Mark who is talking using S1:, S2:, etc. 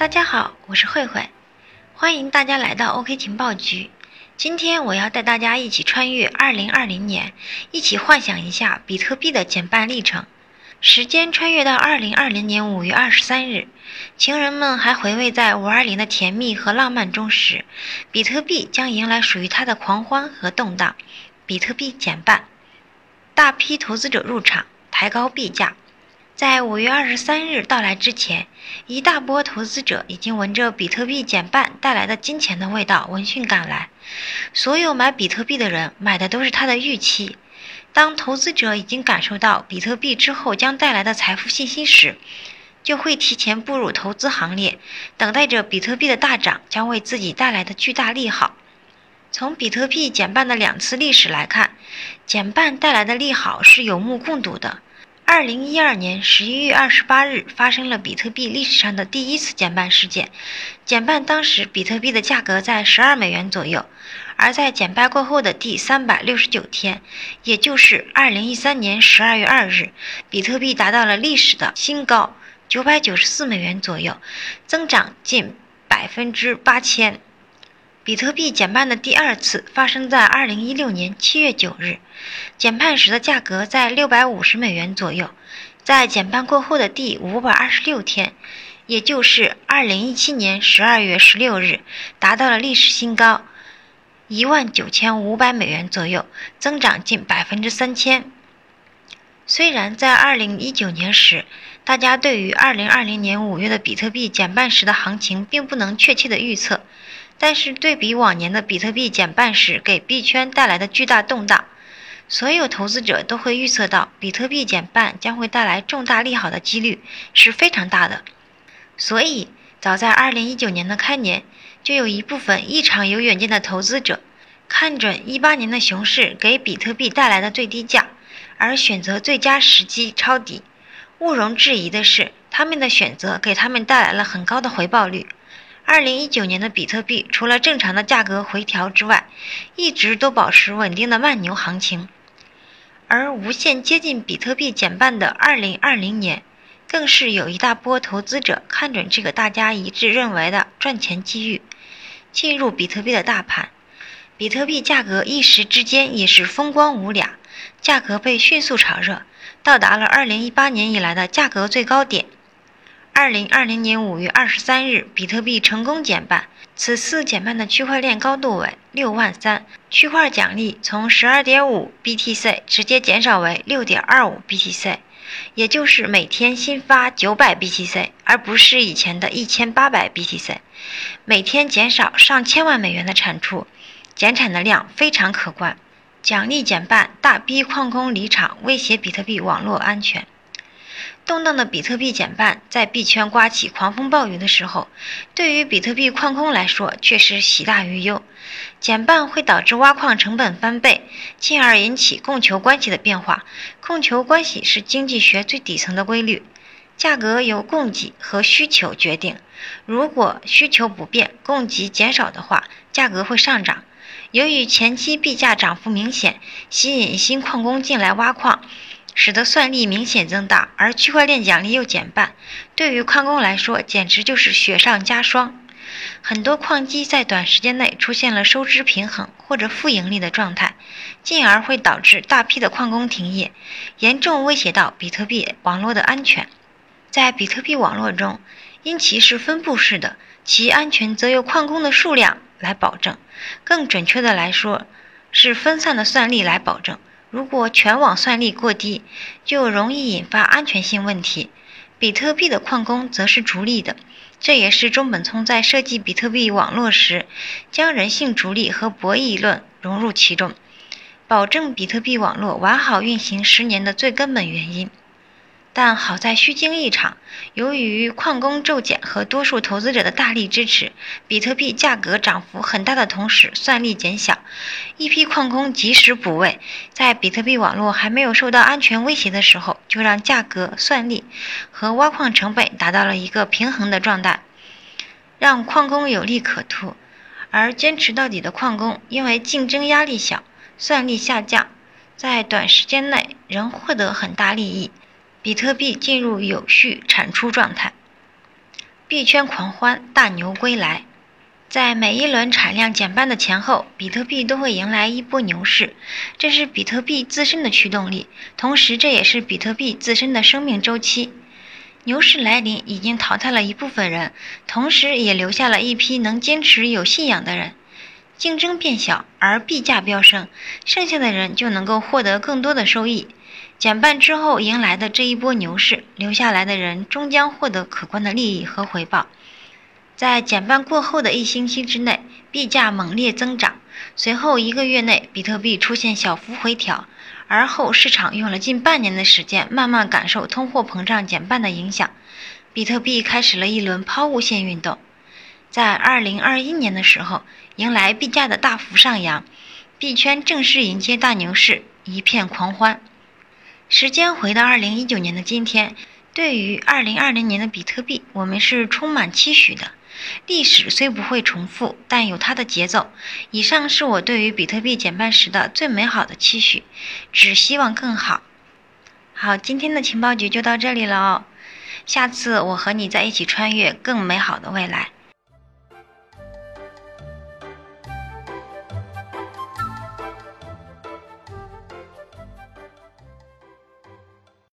S1: 大家好，我是慧慧，欢迎大家来到 OK 情报局。今天我要带大家一起穿越2020年，一起幻想一下比特币的减半历程。时间穿越到2020年5月23日，情人们还回味在520的甜蜜和浪漫中时，比特币将迎来属于它的狂欢和动荡。比特币减半，大批投资者入场，抬高币价。在五月二十三日到来之前，一大波投资者已经闻着比特币减半带来的金钱的味道闻讯赶来。所有买比特币的人买的都是他的预期。当投资者已经感受到比特币之后将带来的财富信息时，就会提前步入投资行列，等待着比特币的大涨将为自己带来的巨大利好。从比特币减半的两次历史来看，减半带来的利好是有目共睹的。二零一二年十一月二十八日，发生了比特币历史上的第一次减半事件。减半当时，比特币的价格在十二美元左右。而在减半过后的第三百六十九天，也就是二零一三年十二月二日，比特币达到了历史的新高，九百九十四美元左右，增长近百分之八千。比特币减半的第二次发生在二零一六年七月九日，减半时的价格在六百五十美元左右。在减半过后的第五百二十六天，也就是二零一七年十二月十六日，达到了历史新高，一万九千五百美元左右，增长近百分之三千。虽然在二零一九年时，大家对于二零二零年五月的比特币减半时的行情并不能确切的预测。但是对比往年的比特币减半时给币圈带来的巨大动荡，所有投资者都会预测到比特币减半将会带来重大利好的几率是非常大的。所以，早在2019年的开年，就有一部分异常有远见的投资者，看准18年的熊市给比特币带来的最低价，而选择最佳时机抄底。毋容置疑的是，他们的选择给他们带来了很高的回报率。二零一九年的比特币除了正常的价格回调之外，一直都保持稳定的慢牛行情。而无限接近比特币减半的二零二零年，更是有一大波投资者看准这个大家一致认为的赚钱机遇，进入比特币的大盘。比特币价格一时之间也是风光无两，价格被迅速炒热，到达了二零一八年以来的价格最高点。二零二零年五月二十三日，比特币成功减半。此次减半的区块链高度为六万三，区块奖励从十二点五 BTC 直接减少为六点二五 BTC，也就是每天新发九百 BTC，而不是以前的一千八百 BTC。每天减少上千万美元的产出，减产的量非常可观。奖励减半，大批矿工离场，威胁比特币网络安全。动荡的比特币减半，在币圈刮起狂风暴雨的时候，对于比特币矿工来说却是喜大于忧。减半会导致挖矿成本翻倍，进而引起供求关系的变化。供求关系是经济学最底层的规律，价格由供给和需求决定。如果需求不变，供给减少的话，价格会上涨。由于前期币价涨幅明显，吸引新矿工进来挖矿。使得算力明显增大，而区块链奖励又减半，对于矿工来说简直就是雪上加霜。很多矿机在短时间内出现了收支平衡或者负盈利的状态，进而会导致大批的矿工停业，严重威胁到比特币网络的安全。在比特币网络中，因其是分布式的，其安全则由矿工的数量来保证，更准确的来说，是分散的算力来保证。如果全网算力过低，就容易引发安全性问题。比特币的矿工则是逐利的，这也是中本聪在设计比特币网络时，将人性逐利和博弈论融入其中，保证比特币网络完好运行十年的最根本原因。但好在虚惊一场，由于矿工骤减和多数投资者的大力支持，比特币价格涨幅很大的同时，算力减小，一批矿工及时补位，在比特币网络还没有受到安全威胁的时候，就让价格、算力和挖矿成本达到了一个平衡的状态，让矿工有利可图。而坚持到底的矿工，因为竞争压力小，算力下降，在短时间内仍获得很大利益。比特币进入有序产出状态。币圈狂欢，大牛归来。在每一轮产量减半的前后，比特币都会迎来一波牛市，这是比特币自身的驱动力，同时这也是比特币自身的生命周期。牛市来临，已经淘汰了一部分人，同时也留下了一批能坚持、有信仰的人。竞争变小，而币价飙升，剩下的人就能够获得更多的收益。减半之后迎来的这一波牛市，留下来的人终将获得可观的利益和回报。在减半过后的一星期之内，币价猛烈增长。随后一个月内，比特币出现小幅回调。而后市场用了近半年的时间，慢慢感受通货膨胀减半的影响，比特币开始了一轮抛物线运动。在2021年的时候，迎来币价的大幅上扬，币圈正式迎接大牛市，一片狂欢。时间回到2019年的今天，对于2020年的比特币，我们是充满期许的。历史虽不会重复，但有它的节奏。以上是我对于比特币减半时的最美好的期许，只希望更好。好，今天的情报局就到这里了哦，下次我和你在一起穿越更美好的未来。